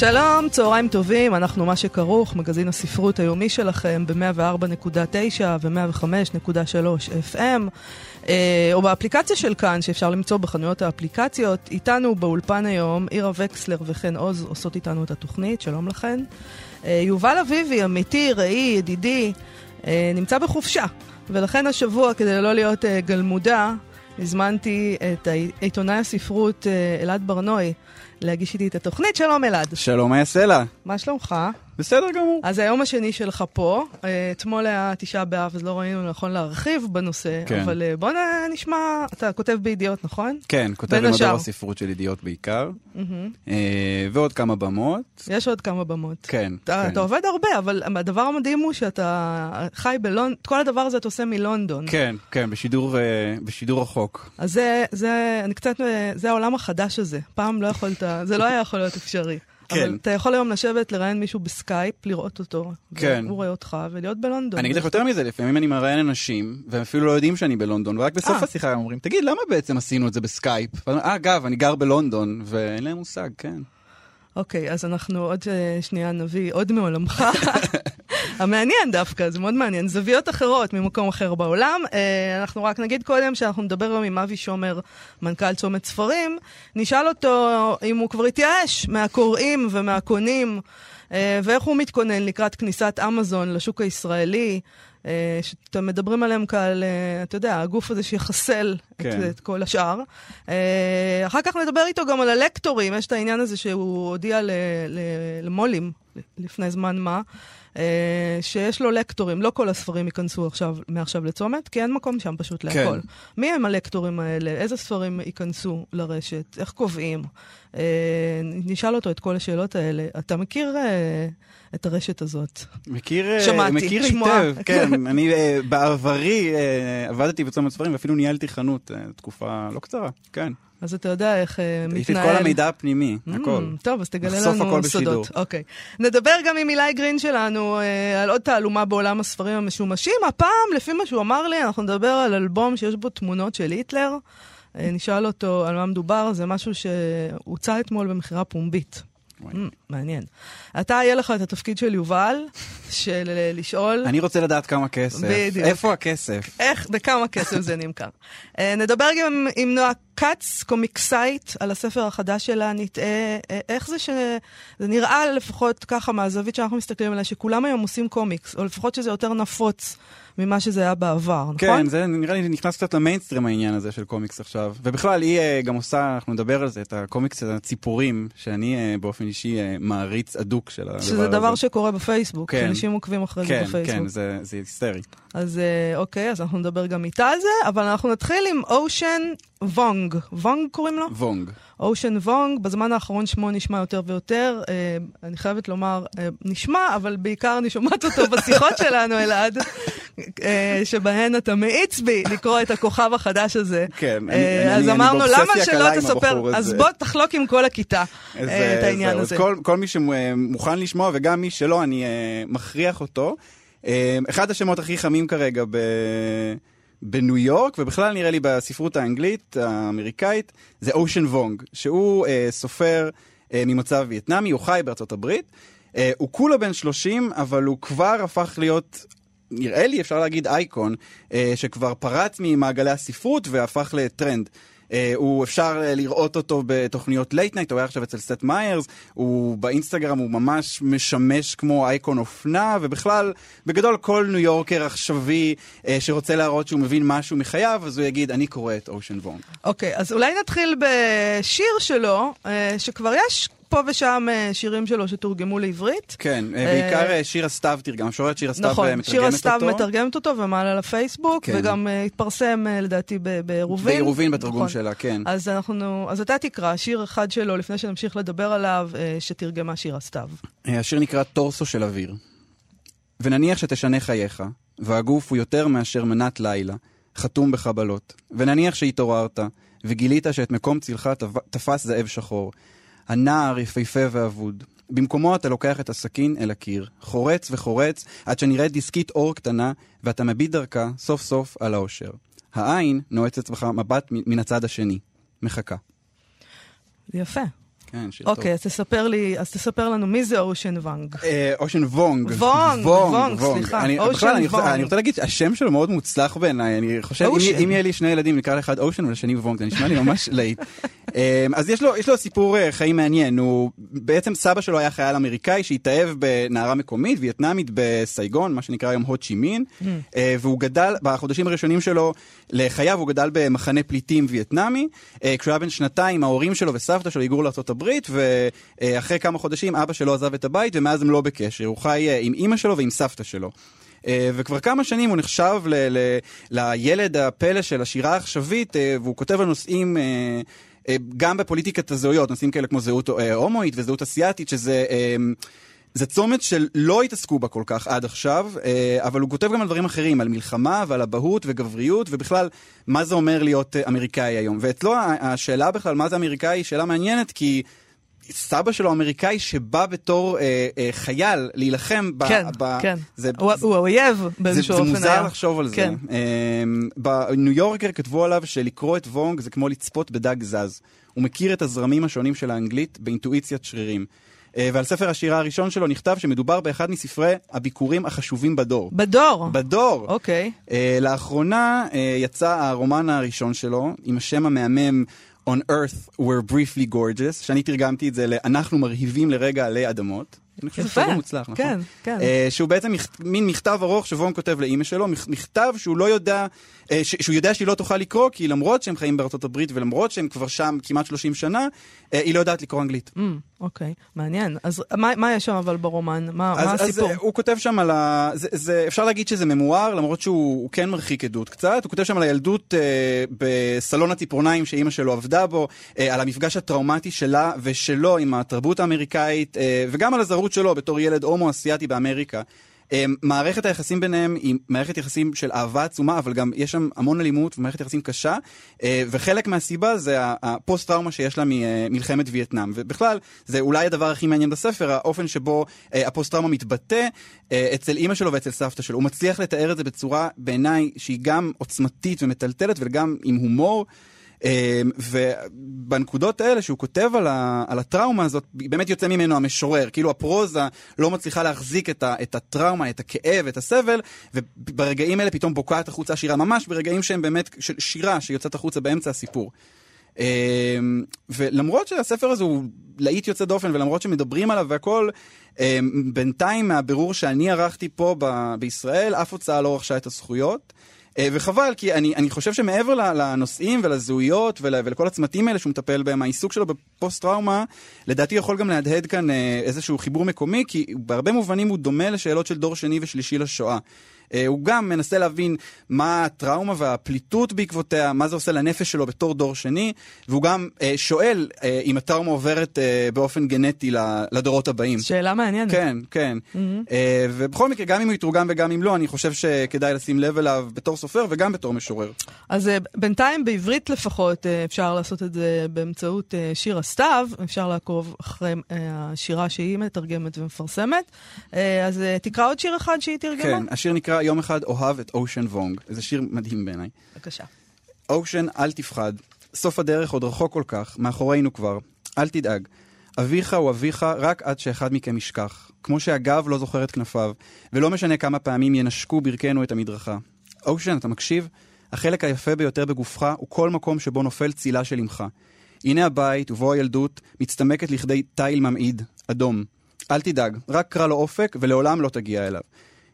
שלום, צהריים טובים, אנחנו מה שכרוך, מגזין הספרות היומי שלכם ב-104.9 ו-105.3 FM, או באפליקציה של כאן, שאפשר למצוא בחנויות האפליקציות. איתנו באולפן היום, עירה וקסלר וחן עוז עושות איתנו את התוכנית, שלום לכן. אה, יובל אביבי, עמיתי, רעי, ידידי, אה, נמצא בחופשה, ולכן השבוע, כדי לא להיות אה, גלמודה, הזמנתי את עיתונאי הספרות אלעד ברנועי להגיש איתי את התוכנית. שלום אלעד. שלום, יעשה לה? מה שלומך? בסדר גמור. אז היום השני שלך פה, אה, אתמול היה תשעה באב, אז לא ראינו נכון להרחיב בנושא, כן. אבל אה, בוא נשמע, אתה כותב בידיעות, נכון? כן, כותב במדור. הספרות של ידיעות בעיקר. אה, ועוד כמה במות. יש עוד כמה במות. כן, אתה, כן. אתה עובד הרבה, אבל הדבר המדהים הוא שאתה חי בלונדון, כל הדבר הזה אתה עושה מלונדון. כן, כן, בשידור, בשידור רחוק. אז זה, זה, אני קצת, זה העולם החדש הזה. פעם לא יכולת, זה לא היה יכול להיות אפשרי. כן. אבל אתה יכול היום לשבת, לראיין מישהו בסקייפ, לראות אותו. כן. והוא רואה אותך, ולהיות בלונדון. אני אגיד לך יותר מזה, לפעמים אני מראיין אנשים, והם אפילו לא יודעים שאני בלונדון, ורק בסוף אה. השיחה הם אומרים, תגיד, למה בעצם עשינו את זה בסקייפ? אה, אגב, אני גר בלונדון, ואין להם מושג, כן. אוקיי, אז אנחנו עוד אה, שנייה נביא עוד מעולמך. המעניין דווקא, זה מאוד מעניין. זוויות אחרות ממקום אחר בעולם. אה, אנחנו רק נגיד קודם שאנחנו נדבר היום עם אבי שומר, מנכ"ל צומת ספרים. נשאל אותו אם הוא כבר התייאש מהקוראים ומהקונים, אה, ואיך הוא מתכונן לקראת כניסת אמזון לשוק הישראלי. אה, שאתם מדברים עליהם כעל, אתה יודע, הגוף הזה שיחסל כן. את, את כל השאר. אחר כך נדבר איתו גם על הלקטורים, יש את העניין הזה שהוא הודיע למו"לים לפני זמן מה, שיש לו לקטורים, לא כל הספרים ייכנסו עכשיו, מעכשיו לצומת, כי אין מקום שם פשוט כן. להכל. מי הם הלקטורים האלה? איזה ספרים ייכנסו לרשת? איך קובעים? אה, נשאל אותו את כל השאלות האלה. אתה מכיר אה, את הרשת הזאת? מכיר, אה, שמעתי, מכיר שמוע. היטב, כן. אני אה, בעברי אה, עבדתי בצומת ספרים, ואפילו ניהלתי חנות תקופה לא קצרה, כן. אז אתה יודע איך אה, מתנהל. יש לי את כל המידע הפנימי, הכל. Mm, טוב, אז תגלה נחשוף לנו הכל סודות. בשידור. אוקיי. נדבר גם עם אילי גרין שלנו אה, על עוד תעלומה בעולם הספרים המשומשים. הפעם, לפי מה שהוא אמר לי, אנחנו נדבר על אלבום שיש בו תמונות של היטלר. נשאל אותו על מה מדובר, זה משהו שהוצע אתמול במכירה פומבית. Mm, מעניין. אתה, יהיה לך את התפקיד של יובל, של אה, לשאול... אני רוצה לדעת כמה כסף. בדיוק. איפה הכסף? איך, בכמה כסף זה נמכר. אה, נדבר גם עם- נועה כץ, קומיקסאית, על הספר החדש שלה, נטעה. אה, איך זה ש... זה נראה לפחות ככה מהזווית שאנחנו מסתכלים עליה, שכולם היום עושים קומיקס, או לפחות שזה יותר נפוץ ממה שזה היה בעבר, נכון? כן, זה נראה לי נכנס קצת למיינסטרים העניין הזה של קומיקס עכשיו. ובכלל, היא אה, גם עושה, אנחנו נדבר על זה, את הקומיקס הציפורים, שאני אה, באופן אישי אה, מעריץ אדוק של הדבר הזה. שזה דבר שקורה בפייסבוק, כן. שאנשים עוקבים אחרי זה כן, בפייסבוק. כן, זה זה היסטרי. אז אוקיי, אז אנחנו נדבר גם איתה על זה, אבל אנחנו נתחיל עם אושן וונג. וונג קוראים לו? וונג. אושן וונג, בזמן האחרון שמו נשמע יותר ויותר. אה, אני חייבת לומר, אה, נשמע, אבל בעיקר אני שומעת אותו בשיחות שלנו, אלעד, שבהן אתה מאיץ בי לקרוא את הכוכב החדש הזה. כן, אה, אני- אז אמרנו, למה שלא תספר? אז בוא תחלוק עם כל הכיתה אה, את אה, העניין הזה. כל, מי שמוכן לשמוע וגם מי שלא, אני אה, מכריח אותו. אה, אחד השמות הכי חמים כרגע ב... בניו יורק, ובכלל נראה לי בספרות האנגלית, האמריקאית, זה אושן וונג, שהוא אה, סופר אה, ממוצא וייטנאמי, הוא חי בארצות הברית. אה, הוא כולה בן 30, אבל הוא כבר הפך להיות נראה לי, אפשר להגיד אייקון, אה, שכבר פרץ ממעגלי הספרות והפך לטרנד. אה, הוא אפשר אה, לראות אותו בתוכניות late night, הוא היה עכשיו אצל סת' מאיירס, הוא באינסטגרם הוא ממש משמש כמו אייקון אופנה, ובכלל, בגדול כל ניו יורקר עכשווי שרוצה להראות שהוא מבין משהו מחייו, אז הוא יגיד, אני קורא את אושן וונג. אוקיי, אז אולי נתחיל בשיר שלו, שכבר יש פה ושם אה, שירים שלו שתורגמו לעברית. כן, אה, אה, בעיקר אה, שיר הסתיו תרגם, המשוררת שיר הסתיו נכון, מתרגמת שיר הסתיו אותו. מתרגמת אותו ומעלה לפייסבוק, כן. וגם התפרסם לדעתי בעירובין. בעירובין בתרגום נכון. שלה, כן. אז אנחנו, אז אתה תקרא שיר אחד שלו לפני שנמשיך לדבר עליו, שתרגמה שיר הסתיו. אה, השיר נקרא טורסו של אוויר. ונניח שתשנה חייך, והגוף הוא יותר מאשר מנת לילה, חתום בחבלות. ונניח שהתעוררת, וגילית שאת מקום צילך תפ- תפס זאב שחור. הנער יפהפה ואבוד. במקומו אתה לוקח את הסכין אל הקיר, חורץ וחורץ, עד שנראית דיסקית אור קטנה, ואתה מביט דרכה סוף סוף על האושר. העין נועצת בך מבט מן הצד השני. מחכה. יפה. כן, שיר טוב. אוקיי, אז תספר לי, אז תספר לנו מי זה אושן. אה, אושן וונג. וונג, וונג, סליחה, אני, אושן בכלל, אני, רוצה- וונג. אני רוצה להגיד שהשם שלו מאוד מוצלח בעיניי, אני חושב, אם. אם יהיה לי שני ילדים, נקרא לאחד אושן ולשני וונג, זה נשמע לי ממש להיט. אה, אז יש לו, יש לו סיפור אה, חיים מעניין, הוא, בעצם סבא שלו היה חייל אמריקאי שהתאהב בנערה מקומית, וייטנאמית בסייגון, מה שנקרא היום הוד צ'ימין, אה, והוא גדל, בחודשים הראשונים שלו לחייו, הוא גדל במחנה פליטים וייטנאמי, כשהוא היה בן שנתיים, ההורים שלו וסבתא שלו היגרו לארה"ב, ואחרי כמה חודשים אבא שלו עזב את הבית, ומאז הם לא בקשר, הוא חי אה, עם אימא שלו ועם סבתא שלו. אה, וכבר כמה שנים הוא נחשב ל- ל- לילד הפלא של השירה העכשווית, אה, והוא כותב על נושאים... גם בפוליטיקת הזהויות, נושאים כאלה כמו זהות הומואית וזהות אסיאתית, שזה... אה, זה צומת שלא התעסקו בה כל כך עד עכשיו, אה, אבל הוא כותב גם על דברים אחרים, על מלחמה ועל אבהות וגבריות, ובכלל, מה זה אומר להיות אה, אמריקאי היום. ואצלו ה- השאלה בכלל, מה זה אמריקאי, היא שאלה מעניינת, כי סבא שלו אמריקאי שבא בתור אה, אה, חייל להילחם ב... כן, ב כן. זה, הוא הוא האויב זה, באיזשהו זה אופן מוזר היה. לחשוב על זה. כן. אמ, בניו יורקר כתבו עליו שלקרוא את וונג זה כמו לצפות בדג זז. הוא מכיר את הזרמים השונים של האנגלית באינטואיציית שרירים. אה, ועל ספר השירה הראשון שלו נכתב שמדובר באחד מספרי הביקורים החשובים בדור. בדור. בדור. אוקיי. אה, לאחרונה אה, יצא הרומן הראשון שלו עם השם המהמם On Earth We're Briefly Gorgeous, שאני תרגמתי את זה ל"אנחנו מרהיבים לרגע עלי אדמות". אני חושב שזה מוצלח, נכון? כן, כן. אה, שהוא בעצם מכ- מין מכתב ארוך שוון כותב לאימא שלו, מכ- מכתב שהוא לא יודע, אה, ש- שהוא יודע שהיא לא תוכל לקרוא, כי למרות שהם חיים בארצות הברית ולמרות שהם כבר שם כמעט 30 שנה, אה, היא לא יודעת לקרוא אנגלית. אמ, אוקיי, מעניין. אז מה מה יש שם אבל ברומן? מה מה אז, אז הסיפור? אה, הוא כותב שם על ה... זה, זה, אפשר להגיד שזה ממואר, למרות שהוא הוא כן מרחיק עדות קצת. הוא כותב שם על הילדות אה, בסלון הציפורניים שאימא שלו עבדה בו, אה, על המפגש הטראומטי שלה ושלו עם התרבות האמריקאית, אה, וגם על הזרות שלו בתור ילד הומו-אסיאתי באמריקה. אה, מערכת היחסים ביניהם היא מערכת יחסים של אהבה עצומה, אבל גם יש שם המון אלימות ומערכת יחסים קשה, אה, וחלק מהסיבה זה הפוסט-טראומה שיש לה ממלחמת וייטנאם. ובכלל, זה אולי הדבר הכי מעניין בספר, האופן שבו אה, הפוסט-טראומה מתבטא אה, אצל אימא שלו ואצל סבתא שלו. הוא מצליח לתאר את זה בצורה, בעיניי, שהיא גם עוצמתית ומטלטלת, וגם עם הומור. אה, ובנקודות האלה שהוא כותב על, ה, על הטראומה הזאת, באמת יוצא ממנו המשורר. כאילו הפרוזה לא מצליחה להחזיק את, ה, את הטראומה, את הכאב, את הסבל, וברגעים האלה פתאום בוקעת החוצה שירה, ממש ברגעים שהם באמת של שירה שיוצאת החוצה באמצע הסיפור. אה, ולמרות שהספר הזה הוא להיט יוצא דופן, ולמרות שמדברים עליו והכל, אה, בינתיים מהבירור שאני ערכתי פה ב- בישראל, אף הוצאה לא רכשה את הזכויות. אה, וחבל, כי אני, אני חושב שמעבר לנושאים ולזהויות ול, ולכל הצמתים האלה שהוא מטפל בהם, העיסוק שלו בפוסט-טראומה, לדעתי יכול גם להדהד כאן אה, איזשהו חיבור מקומי, כי בהרבה מובנים הוא דומה לשאלות של דור שני ושלישי לשואה. אה, הוא גם מנסה להבין מה הטראומה והפליטות בעקבותיה, מה זה עושה לנפש שלו בתור דור שני, והוא גם אה, שואל אה, אם הטראומה עוברת באופן גנטי לדורות הבאים. שאלה מעניינת. כן, כן. אה, ובכל מקרה, גם אם הוא יתורגם וגם אם לא, אני חושב שכדאי לשים לב אליו בתור סופר וגם בתור משורר. אז בינתיים בעברית לפחות אפשר לעשות את זה באמצעות שיר הסתיו, אפשר לעקוב אחרי השירה שהיא מתרגמת ומפרסמת. אז תקרא עוד שיר אחד שהיא תרגמה. כן, השיר נקרא יום אחד אוהב את אושן וונג. זה שיר מדהים בעיניי. בבקשה. אושן, אל תפחד. סוף הדרך עוד רחוק כל כך, מאחורינו כבר. אל תדאג. אביך הוא אביך רק עד שאחד מכם ישכח. כמו שהגב לא זוכר את כנפיו, ולא משנה כמה פעמים ינשקו ברכנו את המדרכה. אושן, אתה מקשיב? החלק היפה ביותר בגופך הוא כל מקום שבו נופל צילה של אמך. הנה הבית ובו הילדות מצטמקת לכדי תיל ממעיד, אדום. אל תדאג, רק קרא לו אופק ולעולם לא תגיע אליו.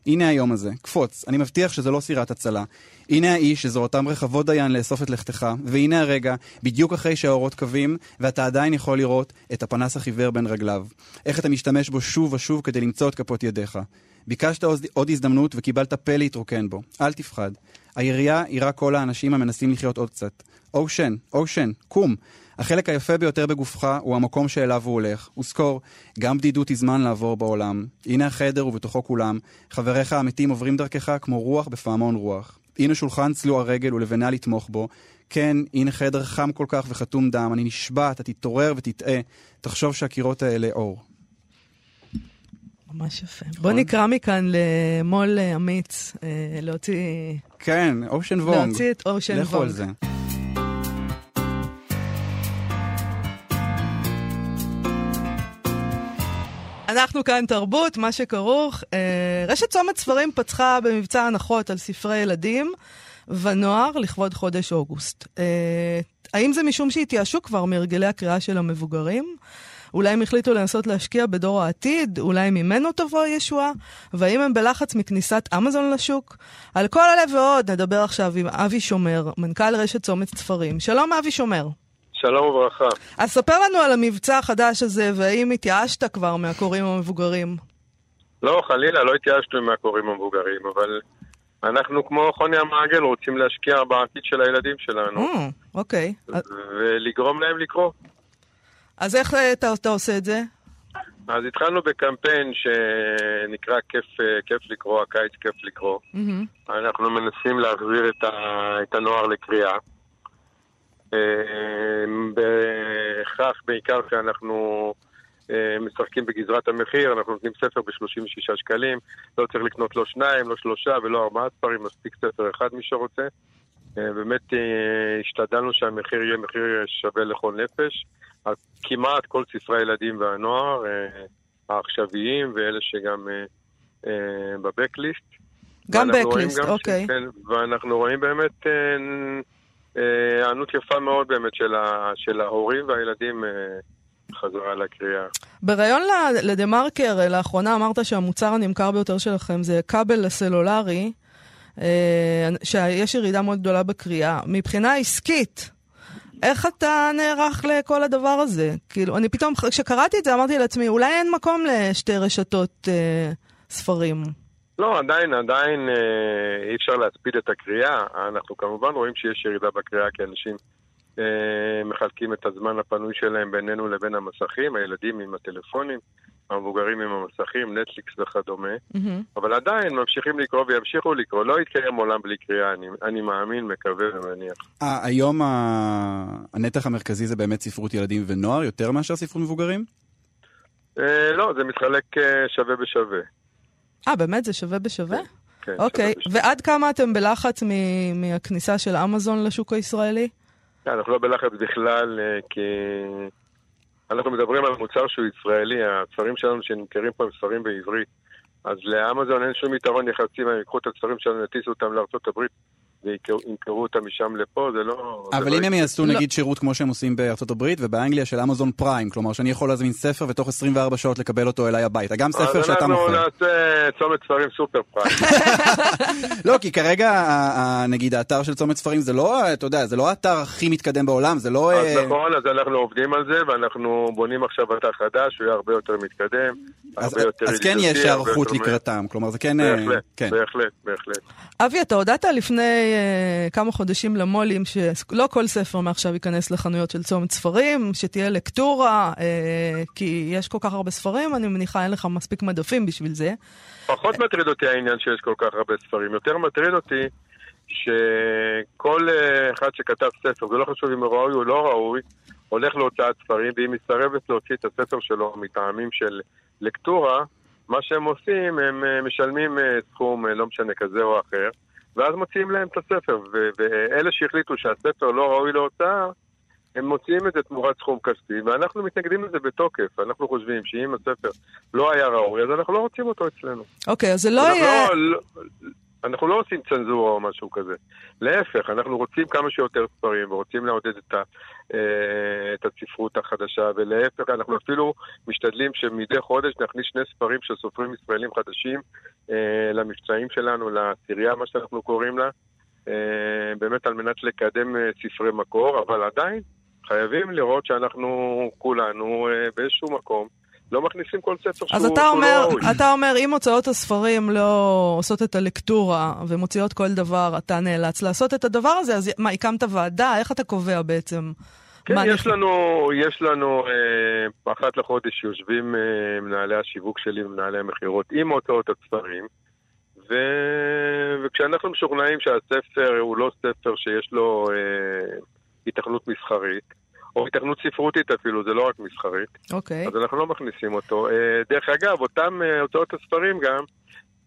הנה היום הזה, קפוץ, אני מבטיח שזו לא סירת הצלה. הנה האיש שזרועותיו רחבות דיין לאסוף את לכתך, והנה הרגע, בדיוק אחרי שהאורות כבים, ואתה עדיין יכול לראות את הפנס החיוור בין רגליו. איך אתה משתמש בו שוב ושוב כדי למצוא את כפות ידיך. ביקשת עוד- הזדמנות וקיבלת פה להתרוקן בו. אל תפחד. הירייה היא רק כל האנשים המנסים לחיות עוד קצת. אושן, אושן, קום. החלק היפה ביותר בגופך הוא המקום שאליו הוא הולך. וזכור, גם בדידות היא זמן לעבור בעולם. הנה החדר ובתוכו כולם. חבריך האמיתיים עוברים דרכך כמו רוח בפעמון רוח. הנה שולחן צלוע רגל ולבנה לתמוך בו. כן, הנה חדר חם כל כך וחתום דם. אני נשבע, אתה תתעורר ותטעה. תחשוב שהקירות האלה אור. ממש יפה. בוא נקרא מכאן למו"ל אמיץ, אה, להוציא... כן, אושן וונג. להוציא את אושן וונג. לכו על זה. אנחנו כאן תרבות, מה שכרוך. אה, רשת צומת ספרים פתחה במבצע הנחות על ספרי ילדים ונוער לכבוד חודש אוגוסט. אה, האם זה משום שהתייאשו כבר מהרגלי הקריאה של המבוגרים? אולי הם החליטו לנסות להשקיע בדור העתיד, אולי ממנו תבוא הישועה, והאם הם בלחץ מכניסת אמזון לשוק? על כל אלה ועוד נדבר עכשיו עם אבי שומר, מנכ"ל רשת צומת ספרים. שלום אבי שומר. שלום וברכה. אז ספר לנו על המבצע החדש הזה, והאם התייאשת כבר מהקוראים המבוגרים? לא, חלילה, לא התייאשנו מהקוראים המבוגרים, אבל אנחנו כמו חוני המעגל רוצים להשקיע בעתיד של הילדים שלנו. Mm, אוקיי. ולגרום להם לקרוא. אז איך אה, אתה, אתה עושה את זה? אז התחלנו בקמפיין שנקרא כיף, אה, כיף לקרוא, הקיץ כיף לקרוא. Mm-hmm. אנחנו מנסים להחזיר את, ה, את הנוער לקריאה. אה, בהכרח בעיקר שאנחנו משחקים בגזרת המחיר, אנחנו נותנים ספר ב-36 שקלים, לא צריך לקנות לא שניים, לא שלושה ולא ארבעה ספרים, מספיק ספר אחד מי שרוצה. באמת השתדלנו שהמחיר יהיה מחיר שווה לכל נפש. כמעט כל ספרי הילדים והנוער, אה, העכשוויים ואלה שגם אה, אה, בבקליסט. גם בקליסט, אוקיי. כן, ואנחנו רואים באמת היענות יפה מאוד באמת של, ה, של ההורים והילדים חזרה לקריאה. בריאיון לדה מרקר לאחרונה אמרת שהמוצר הנמכר ביותר שלכם זה כבל הסלולרי, שיש ירידה מאוד גדולה בקריאה. מבחינה עסקית, איך אתה נערך לכל הדבר הזה? כאילו, אני פתאום, כשקראתי את זה אמרתי לעצמי, אולי אין מקום לשתי רשתות אה, ספרים. לא, עדיין, עדיין אה, אי אפשר להספיד את הקריאה. אנחנו כמובן רואים שיש ירידה בקריאה, כי אנשים אה, מחלקים את הזמן הפנוי שלהם בינינו לבין המסכים, הילדים עם הטלפונים. המבוגרים עם המסכים, נטפליקס וכדומה, mm-hmm. אבל עדיין ממשיכים לקרוא וימשיכו לקרוא. לא יתקיים עולם בלי קריאה, אני, אני מאמין, מקווה ומניח. 아, היום ה... הנתח המרכזי זה באמת ספרות ילדים ונוער, יותר מאשר ספרות מבוגרים? אה, לא, זה מתחלק אה, שווה בשווה. אה, באמת? זה שווה בשווה? כן, כן אוקיי, שווה ועד כמה אתם בלחץ מ- מהכניסה של אמזון לשוק הישראלי? כן, אנחנו לא בלחץ בכלל, אה, כי... אנחנו מדברים על מוצר שהוא ישראלי, הספרים שלנו שנמכרים פה הם ספרים בעברית. אז לאמזון אין שום יתרון יחסי אם הם ייקחו את הספרים שלנו, יטיסו אותם לארה"ב וימכרו אותם משם לפה, זה לא... אבל זה אם לא הם יעשו נגיד שירות כמו שהם עושים בארצות הברית ובאנגליה של אמזון פריים, כלומר שאני יכול להזמין ספר ותוך 24 שעות לקבל אותו אליי הביתה, גם ספר שאתה מוכר. אז אנחנו נעשה צומת ספרים סופר פריים. לא, כי כרגע נגיד האתר של צומת ספרים זה לא, אתה יודע, זה לא האתר הכי מתקדם בעולם, זה לא... אז אה, נכון, אז אנחנו עובדים על זה, ואנחנו בונים עכשיו אתר חדש, שהוא יהיה הרבה יותר מתקדם, אז, הרבה יותר אז כן יש היערכות. לקראתם, כלומר זה כן... אה, בהחלט, כן. בהחלט, בהחלט. אבי, אתה הודעת לפני כמה חודשים למו"לים שלא כל ספר מעכשיו ייכנס לחנויות של צומת ספרים, שתהיה לקטורה, uh, כי יש כל כך הרבה ספרים, אני מניחה אין לך מספיק מדפים בשביל זה. פחות מטריד אותי העניין שיש כל כך הרבה ספרים. יותר מטריד אותי שכל אה, אחד שכתב ספר, זה לא חשוב אם הוא ראוי או לא ראוי, הולך להוצאת ספרים, והיא מסרבת להוציא את הספר שלו מטעמים של לקטורה, מה שהם עושים, הם אה, משלמים אה, סכום, אה, לא משנה, כזה או אחר, ואז מוציאים להם את הספר. ו- ואלה שהחליטו שהספר לא ראוי להוצאה, הם מוציאים את זה תמורת סכום כספי, ואנחנו מתנגדים לזה בתוקף. אנחנו חושבים שאם הספר לא היה ראוי, אז אנחנו לא רוצים אותו אצלנו. אוקיי, אז זה לא יהיה... לא, לא, אנחנו לא עושים צנזורה או משהו כזה. להפך, אנחנו רוצים כמה שיותר ספרים ורוצים לעודד את, ה, אה, את הספרות החדשה, ולהפך, אנחנו אפילו משתדלים שמדי חודש נכניס שני ספרים של סופרים ישראלים חדשים אה, למבצעים שלנו, לעשירייה, מה שאנחנו קוראים לה, אה, באמת על מנת לקדם אה, ספרי מקור, אבל עדיין חייבים לראות שאנחנו כולנו אה, באיזשהו מקום לא מכניסים כל ספר שהוא, אז אתה שהוא אומר, לא ראוי. אתה אומר, אם הוצאות הספרים לא עושות את הלקטורה ומוציאות כל דבר, אתה נאלץ לעשות את הדבר הזה, אז מה, הקמת ועדה? איך אתה קובע בעצם כן, יש נכנס? לנו, יש לנו, אה, אחת לחודש יושבים אה, מנהלי השיווק שלי, מנהלי המכירות, עם הוצאות הספרים, ו... וכשאנחנו משוכנעים שהספר הוא לא ספר שיש לו אה, היתכנות מסחרית, או היתכנות ספרותית אפילו, זה לא רק מסחרית, אוקיי. אז אנחנו לא מכניסים אותו. אה, דרך אגב, אותם אה, הוצאות הספרים גם,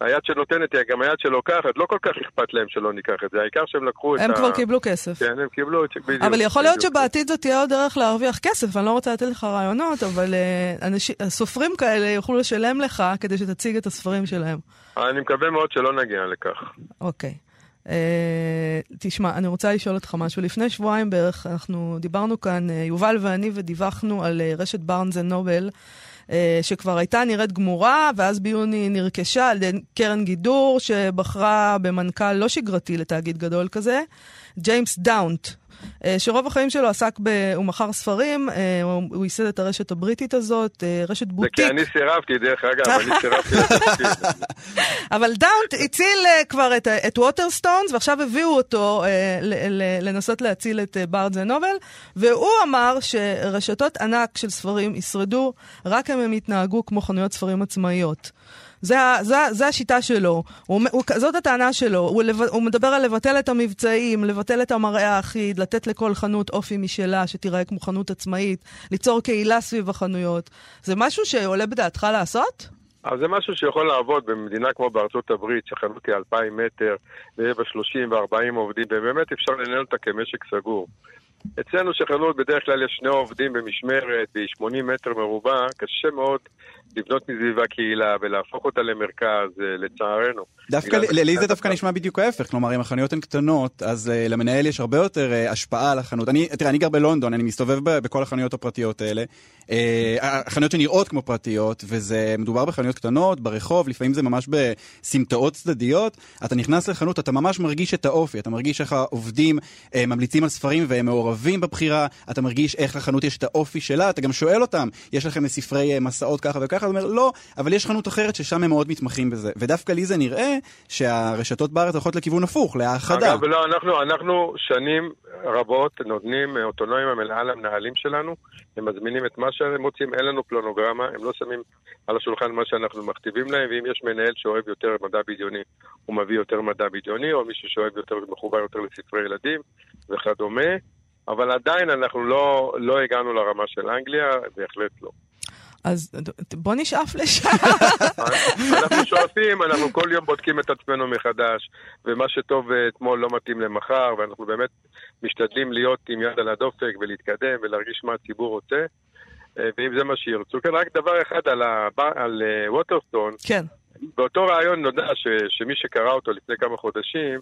היד שנותנת היא גם היד שלוקחת, לא כל כך אכפת להם שלא ניקח את זה, העיקר שהם לקחו את הם ה... כבר קיבלו כסף. כן, הם קיבלו את זה, בדיוק. אבל יכול להיות. שבעתיד זאת תהיה עוד דרך להרוויח כסף, אני לא רוצה לתת לך רעיונות, אבל אה, סופרים כאלה יוכלו לשלם לך כדי שתציג את הספרים שלהם. אני מקווה מאוד שלא נגיע לכך. אוקיי. אה, תשמע, אני רוצה לשאול אותך משהו. לפני שבועיים בערך אנחנו דיברנו כאן, אה, יובל ואני, ודיווחנו על אה, רשת בארנס אנד נובל, שכבר הייתה נראית גמורה, ואז ביוני נרכשה על ידי קרן גידור, שבחרה במנכ"ל לא שגרתי לתאגיד גדול כזה, ג'יימס דאונט. אה, שרוב החיים שלו עסק ב... הוא מכר ספרים, אה, הוא ייסד את הרשת הבריטית הזאת, אה, רשת זה כי בוטיק. אני סירבתי, דרך אגב, אני סירבתי. אבל דאונט הציל כבר את, את ווטרסטונס, ועכשיו הביאו אותו לנסות להציל את בארנס נובל, והוא אמר שרשתות ענק של ספרים ישרדו רק אם הם יתנהגו כמו חנויות ספרים עצמאיות. זה, זה, זה השיטה שלו, הוא, הוא, זאת הטענה שלו, הוא, הוא מדבר על לבטל את המבצעים, לבטל את המראה האחיד, לתת לכל חנות אופי משלה שתיראה כמו חנות עצמאית, ליצור קהילה סביב החנויות. זה משהו שעולה בדעתך לעשות? אבל זה משהו שיכול לעבוד במדינה כמו בארצות הברית, שחנות היא 2,000 מטר, ויש בה 30 ו-40 עובדים, ובאמת אפשר לנהל אותה כמשק סגור. אצלנו שחנות בדרך כלל יש שני עובדים במשמרת, והיא 80 מטר מרובע, קשה מאוד לבנות מסביבה קהילה ולהפוך אותה למרכז, אה, לצערנו. דווקא לי זה דווקא נשמע בדיוק ההפך, כלומר אם החנויות הן קטנות, אז uh, למנהל יש הרבה יותר uh, השפעה על החנות. אני, תראה, אני גר בלונדון, אני מסתובב בכל החנויות הפרטיות האלה. Uh, החנויות שנראות כמו פרטיות, וזה מדובר בחנויות קטנות, ברחוב, לפעמים זה ממש בסמטאות צדדיות. אתה נכנס לחנות, אתה ממש מרגיש את האופי, אתה מרגיש איך העובדים uh, ממליצים על ספרים והם מעורבים בבחירה, אתה מרגיש איך לחנות יש את האופי שלה, אתה גם שואל אותם, יש לכם ספרי uh, מסעות ככה וככה, אתה אומר, לא, אבל יש חנות אחרת ששם הם מאוד מתמחים בזה. ודווקא לי זה נראה שהרשתות בארץ הולכות לכיוון הפוך, להאחדה. אגב, לא, אנחנו, אנחנו שנים רבות נותנים אה, אוטונומיה מלאה למנהלים שלנו, הם מזמינים את מה שהם רוצים, אין לנו פלונוגרמה, הם לא שמים על השולחן מה שאנחנו מכתיבים להם, ואם יש מנהל שאוהב יותר מדע בדיוני, הוא מביא יותר מדע בדיוני, או מישהו שאוהב יותר מחובר יותר לספרי ילדים וכדומה, אבל עדיין אנחנו לא, לא הגענו לרמה של אנגליה, בהחלט לא. אז בוא נשאף לשם. אנחנו שואפים, אנחנו כל יום בודקים את עצמנו מחדש, ומה שטוב אה, אתמול לא מתאים למחר, ואנחנו באמת משתדלים להיות עם יד על הדופק ולהתקדם ולהרגיש מה הציבור רוצה, ואם זה מה שירצו. כן, רק דבר אחד על, הב... על אה, ווטרסטון, כן. באותו ראיון נודע ש... שמי שקרא אותו לפני כמה חודשים,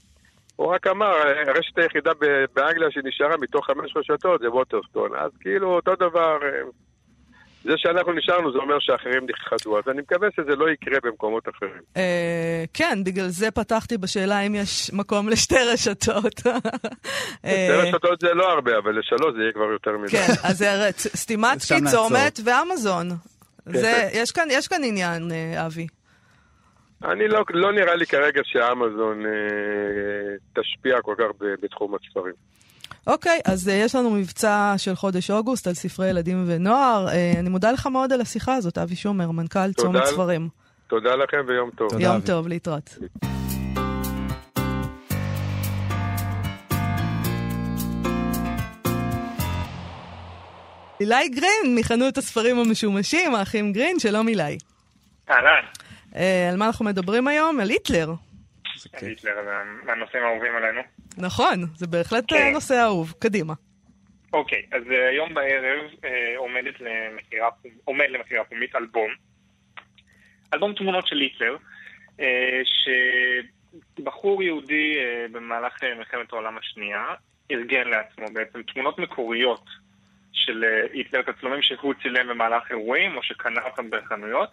הוא רק אמר, "אה, הרשת היחידה באנגליה שנשארה מתוך חמש רשתות זה ווטרסטון. אז כאילו אותו דבר, אה, זה שאנחנו נשארנו זה אומר שאחרים נכחדו, אז אני מקווה שזה לא יקרה במקומות אחרים. אה, כן, בגלל זה פתחתי בשאלה אם יש מקום לשתי רשתות. אה, שתי רשתות זה לא הרבה, אבל לשלוש זה יהיה כבר יותר מדי. כן, אז שם צומת ואמזון. זה, כן. יש כאן, עניין, אה, אבי. אני לא, לא נראה לי כרגע שאמזון אה, תשפיע כל כך בתחום הספרים. אוקיי, אז אה, יש לנו מבצע של חודש אוגוסט על ספרי ילדים ונוער. אה, אני מודה לך מאוד על השיחה הזאת, אבי שומר, מנכ"ל. צומת ספרים. תודה לכם ויום טוב. תודה, יום אבי. טוב, להתראות. אילי גרין מחנות הספרים המשומשים, האחים גרין, שלום אילי. אהלן, אה, על מה אנחנו מדברים היום? על היטלר. היטלר זה מהנושאים האהובים עלינו. נכון, זה בהחלט כן. נושא אהוב. קדימה. אוקיי, אז אה, היום בערב אה, עומדת למכירה, עומד למכירה פומית אלבום. אלבום תמונות של היטלר, אה, שבחור יהודי במהלך מלחמת העולם השנייה ארגן לעצמו בעצם תמונות מקוריות של היטלר, תצלומים שהוא צילם במהלך אירועים או שקנה אותם בחנויות.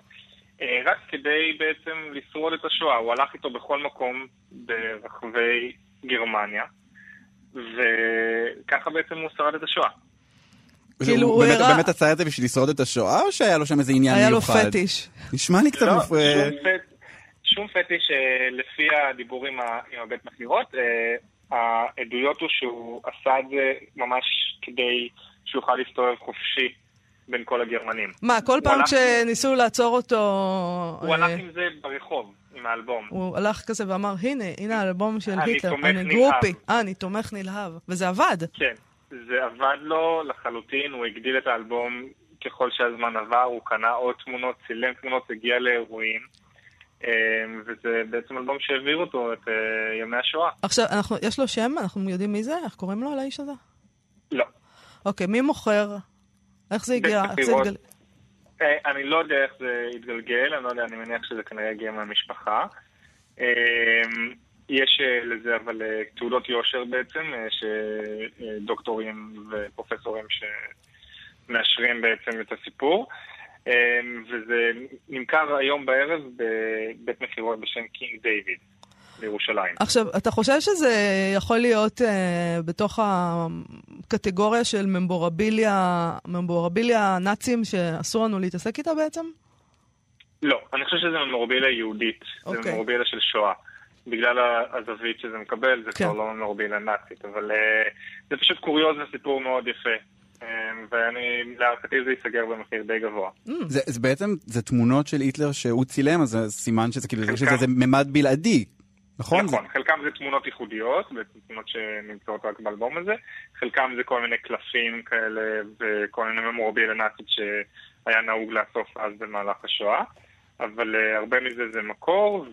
אה, רק כדי בעצם לשרוד את השואה. הוא הלך איתו בכל מקום ברחבי גרמניה, וככה בעצם הוא שרד את השואה. כאילו, הוא הוא באמת, הראה- באמת עשה את זה בשביל לשרוד את השואה, או שהיה לו שם איזה עניין היה לו מיוחד? פטיש. נשמע לי קצת לא, מופ... אה, שום, פט, שום פטיש אה, לפי הדיבורים ה- עם הבית מכירות. העדויות הוא שהוא עשה את זה ממש כדי שהוא יוכל להסתובב חופשי בין כל הגרמנים. מה, כל פעם הלך- כשניסו לעצור אותו... הוא אה, הלך עם זה ברחוב, עם האלבום. הוא הלך כזה ואמר, הנה, הנה האלבום של אני היטלר, תומך אני נלהב." גרופי. אה, אני תומך נלהב. וזה עבד. כן, זה עבד לו לחלוטין, הוא הגדיל את האלבום ככל שהזמן עבר, הוא קנה עוד תמונות, צילם תמונות, הגיע לאירועים, אה, וזה בעצם אלבום שהעביר אותו את אה, ימי השואה. עכשיו, אנחנו, יש לו שם? אנחנו יודעים מי זה? איך קוראים לו, לאיש הזה? לא. אוקיי, מי מוכר? איך זה הגיע? איך זה מכירות. התגל... אה, אני לא יודע איך זה התגלגל, אני לא יודע, אני מניח שזה כנראה הגיע מהמשפחה. אה, יש אה, לזה אבל תעודות יושר בעצם, שדוקטורים ופרופסורים שמאשרים בעצם את הסיפור. וזה נמכר היום בערב בבית מכירות בשם קינג דיוויד בירושלים. עכשיו, אתה חושב שזה יכול להיות אה, בתוך הקטגוריה של ממבורביליה, ממבורביליה נאצים שאסור לנו להתעסק איתה בעצם? לא, אני חושב שזה ממורביליה יהודית, זה אוקיי. ממורביליה של שואה. בגלל הזווית שזה מקבל, זה כן. כבר לא ממורביליה נאצית, אבל אה, זה פשוט קוריוז וסיפור מאוד יפה. אה, ואני, להערכתי זה ייסגר במחיר די גבוה. זה, זה בעצם, זה תמונות של היטלר שהוא צילם, אז זה סימן שזה כאילו, חלקם- שזה זה ממד בלעדי, נכון? נכון, חלקם זה תמונות ייחודיות, תמונות שנמצאות רק באלבום הזה, חלקם זה כל מיני קלפים כאלה וכל מיני ממורביליה נאצית שהיה נהוג לאסוף אז במהלך השואה, אבל אה, הרבה מזה זה מקור,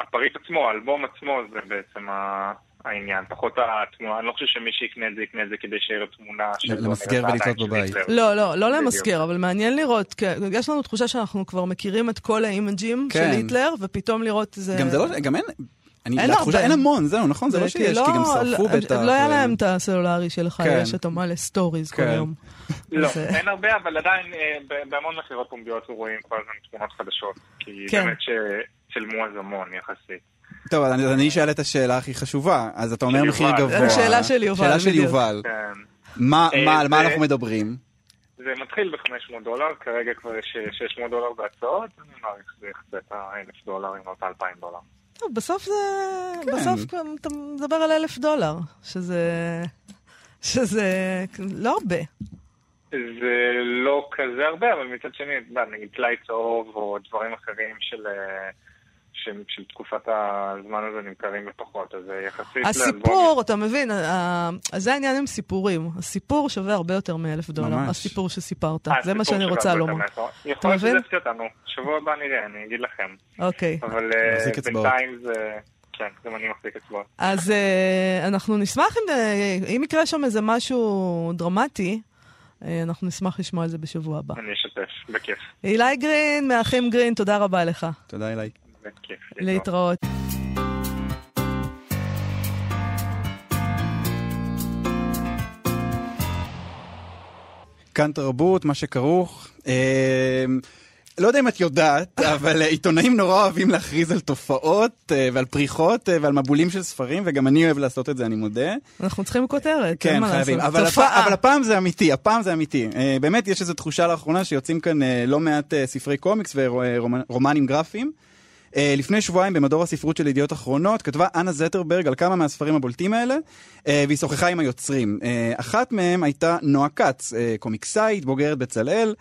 והפריט עצמו, האלבום עצמו זה בעצם ה- העניין, פחות התמונה, אני לא חושב שמי שיקנה את זה יקנה את זה כדי שיהיה לו תמונה של... למסגר ולתלות בבית. לא, לא, לא. למזכר, אבל מעניין לראות, כי יש לנו תחושה שאנחנו כבר מכירים את כל האימג'ים של כן. היטלר, ופתאום לראות זה... גם זה לא, גם אין, אני, אין לתחושה הרבה. אין המון, זהו, נכון? זה לא כי שיש, כי גם שרפו לא- בטח. לא היה ו- להם את הסלולרי שלך, כן. יש אתה מלא stories כל כן. יום. לא, אז, אה, אין הרבה, אבל עדיין אה, בהמון מכירות פומביות רואים כל הזמן תמונות חדשות. כי כן. באמת שצילמו אז המון יחסית. טוב, אז אני אשאל את השאלה הכי חשובה. אז אתה אומר מחיר. גבוה. השאלה של יובל, שאלה של. יובל. כן. מה, אה, מה, על מה אנחנו מדברים? זה מתחיל ב-500 דולר, כרגע כבר יש אה, 600 דולר בהצעות, אני מעריך שזה יחצה את ה-1,000 דולר, אם לא את ה-2,000 דולר. טוב, בסוף זה... כן. בסוף אתה מדבר על אלף דולר, שזה... שזה לא הרבה. זה לא כזה הרבה, אבל מצד שני, נגיד טלאי צהוב או דברים אחרים של... אה, של, תקופת הזמן הזה נמכרים בפחות, אז אה, יחסית הסיפור, אתה מבין, זה העניין עם סיפורים. הסיפור שווה הרבה יותר מאלף דולר, ממש. הסיפור שסיפרת. אה, זה מה שאני רוצה לומר. יותר מהכל. יכול להיות מבין? שזה יפתיע אותנו. שבוע הבא נראה, אני אגיד לכם. אוקיי. אבל אה. בינתיים זה... כן, גם אני מחזיק אצבעות. אז אנחנו נשמח אם, אם יקרה שם איזה משהו דרמטי, אנחנו נשמח לשמוע על זה בשבוע הבא. אני אשתף, בכיף. אילי גרין, מאחים גרין, תודה רבה לך. תודה אליי. בכיף. להתראות. כאן תרבות, מה שכרוך. אה, לא יודע אם את יודעת, אבל אה, עיתונאים נורא אוהבים להכריז על תופעות אה, ועל פריחות אה, ועל מבולים של ספרים, וגם אני אוהב לעשות את זה, אני מודה. אנחנו צריכים כותרת, אין כן, מה חייבים. לעשות. אבל, הפ... אבל הפעם זה אמיתי, הפעם זה אמיתי. אה, באמת, יש איזו תחושה לאחרונה שיוצאים כאן אה, לא מעט אה, ספרי קומיקס ורומנים גרפיים. אה, לפני שבועיים במדור הספרות של ידיעות אחרונות כתבה אנה זטרברג על כמה מהספרים הבולטים האלה, אה, והיא שוחחה עם היוצרים. אה, אחת מהם הייתה נועה כץ, קומיקסאית, בוגרת בצלאל.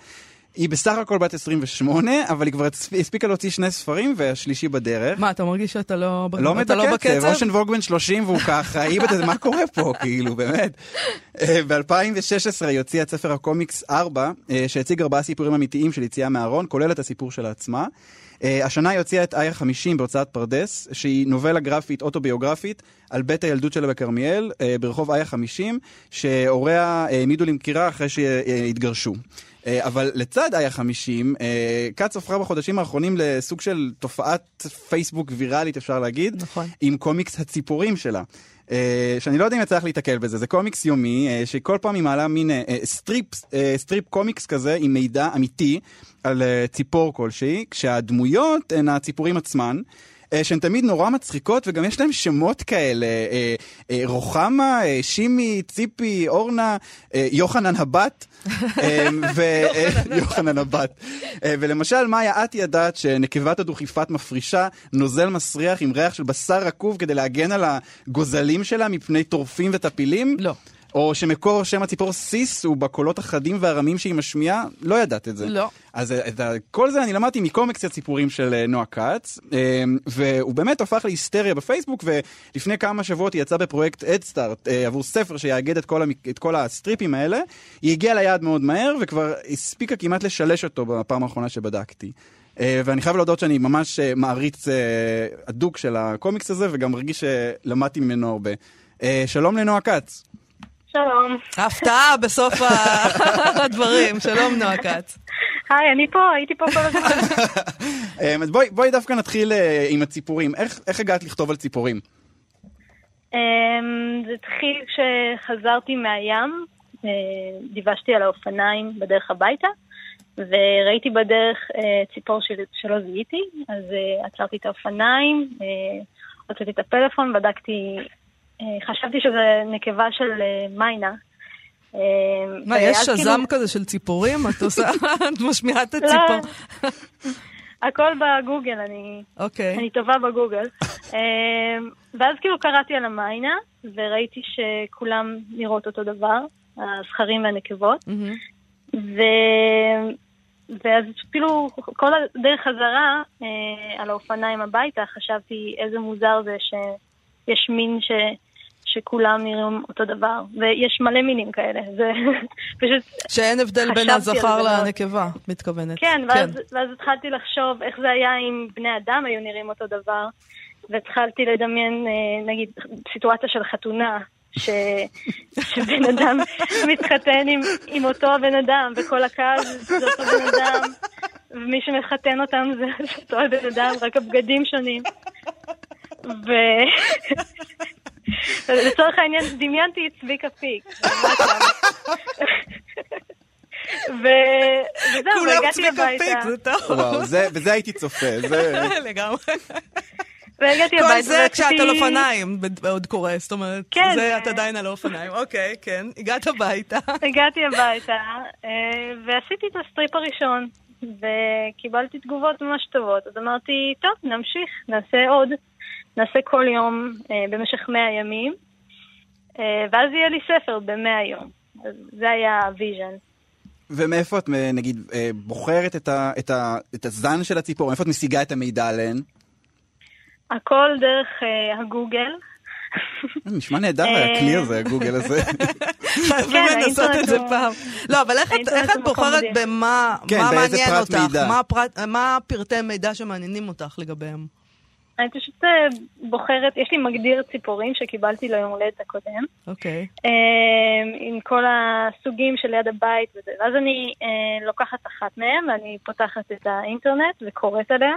היא בסך הכל בת 28, אבל היא כבר הספיקה להוציא שני ספרים והשלישי בדרך. מה, אתה מרגיש שאתה לא, לא אתה לא בקצב? אושן ווג בן 30 והוא ככה, היא בזה, מה קורה פה, כאילו, באמת. ב-2016 היא הוציאה את ספר הקומיקס 4, אה, שהציג ארבעה סיפורים אמיתיים של יציאה מהארון, כולל את הסיפור שלה עצמה. אה, השנה היא הוציאה את איה 50 בהוצאת פרדס, שהיא נובלה גרפית אוטוביוגרפית על בית הילדות שלה בכרמיאל, אה, ברחוב איה 50, שהוריה אה, העמידו למכירה אחרי שהתגרשו. אה, אבל לצד איה 50, אה, כץ הפכה בחודשים האחרונים לסוג של תופעת פייסבוק ויראלית, אפשר להגיד, נכון. עם קומיקס הציפורים שלה. אה, שאני לא יודע אם יצא לך להתקל בזה, זה קומיקס יומי, שכל פעם היא מעלה מין strip, strip קומיקס כזה עם מידע אמיתי על ציפור כלשהי, כשהדמויות הן הציפורים עצמן. אה, שהן תמיד נורא מצחיקות וגם יש להן שמות כאלה, אה, אה, רוחמה, שימי, ציפי, אורנה, יוחנן הבת, ו- יוחנן הבת. ולמשל, מאיה, את ידעת שנקבת הדוכיפת מפרישה נוזל מסריח עם ריח של בשר רקוב כדי להגן על הגוזלים שלה מפני טורפים וטפילים? לא. או שמקור שם הציפור סיס הוא בקולות החדים והרמים שהיא משמיעה, לא ידעת את זה. לא. אז אה, את כל זה אני למדתי מקומיקס הציפורים של אה, נועה כץ, אה, והוא באמת הפך להיסטריה בפייסבוק, ולפני כמה שבועות היא יצאה בפרויקט אדסטארט עבור ספר שיאגד את כל, המק... את כל הסטריפים האלה. היא הגיעה ליעד מאוד מהר, וכבר הספיקה כמעט לשלש אותו בפעם האחרונה שבדקתי. אה, ואני חייב להודות שאני ממש אה, מעריץ אה, הדוק של הקומיקס הזה, וגם מרגיש שלמדתי ממנו הרבה. אה, שלום לנועה כץ. שלום. הפתעה בסוף הדברים. שלום, נועה כץ. היי, אני פה, הייתי פה כל הזמן. אה, אז בואי, בואי דווקא נתחיל אה, עם הציפורים. איך, איך הגעת לכתוב על ציפורים? אמ, זה התחיל כשחזרתי מהים, אה, דיוושתי על האופניים בדרך הביתה, וראיתי בדרך אה, ציפור של- שלא זיהיתי, אז עצרתי את האופניים, הוצאתי את הפלאפון, בדקתי, חשבתי שזה נקבה של אה, מיינה. אה, מה, יש כאילו- שזם כזה של ציפורים? את עושה, את משמיעה את לא, הציפור. הכל בגוגל, אני אוקיי. אני טובה בגוגל. ואז כאילו קראתי על המיינה, וראיתי שכולם נראות אותו דבר, הזכרים והנקבות. ו... ואז כאילו כל הדרך חזרה אה, על האופניים הביתה, חשבתי איזה מוזר זה שיש מין ש... שכולם נראים אותו דבר, ויש מלא מינים כאלה, זה פשוט שאין הבדל בין הזכר. לנקבה, מתכוונת. כן, ואז, ואז התחלתי לחשוב איך זה היה אם בני אדם היו נראים אותו דבר, והתחלתי לדמיין, אה, נגיד, סיטואציה של חתונה, ש... שבן אדם מתחתן עם, עם אותו הבן אדם, וכל הקהל זה אותו בן אדם, ומי שמחתן אותם זה אותו הבן אדם, רק הבגדים שונים. ו... לצורך העניין, דמיינתי את צביקה פיק. ו- וזהו, כולם והגעתי צביקה הביתה. פיק, זה טוב. וואו, זה, בזה הייתי צופה. זה... לגמרי. והגעתי הביתה. כל זה כשאת על אופניים עוד קורה, זאת אומרת, כן. זה את עדיין על האופניים. אוקיי, כן. הגעת הביתה. הגעתי הביתה, אה, ועשיתי את ה strip הראשון, וקיבלתי תגובות ממש טובות. אז אמרתי, טוב, נמשיך, נעשה עוד. נעשה כל יום אה, במשך 100 ימים, אה, ואז יהיה לי ספר ב-100 יום. אז זה היה ה vision. ומאיפה את, אה, נגיד, אה, בוחרת את, ה, את, ה, את הזן של הציפור? מאיפה את משיגה את המידע עליהן? הכל דרך אה, הגוגל. נשמע נהדר, הכלי הזה, הגוגל הזה. חייבים כן, לנסות את זה פעם. לא, אבל איך את- בוחרת. במה כן, מעניין אותך? מה פרטי מידע שמעניינים אותך לגביהם? אני פשוט אה, בוחרת, יש לי מגדיר ציפורים שקיבלתי ליום הולדת הקודם. אוקיי. אה, עם כל הסוגים שליד הבית וזה. ואז אני אה, לוקחת אחת מהם, ואני פותחת את האינטרנט וקוראת עליה,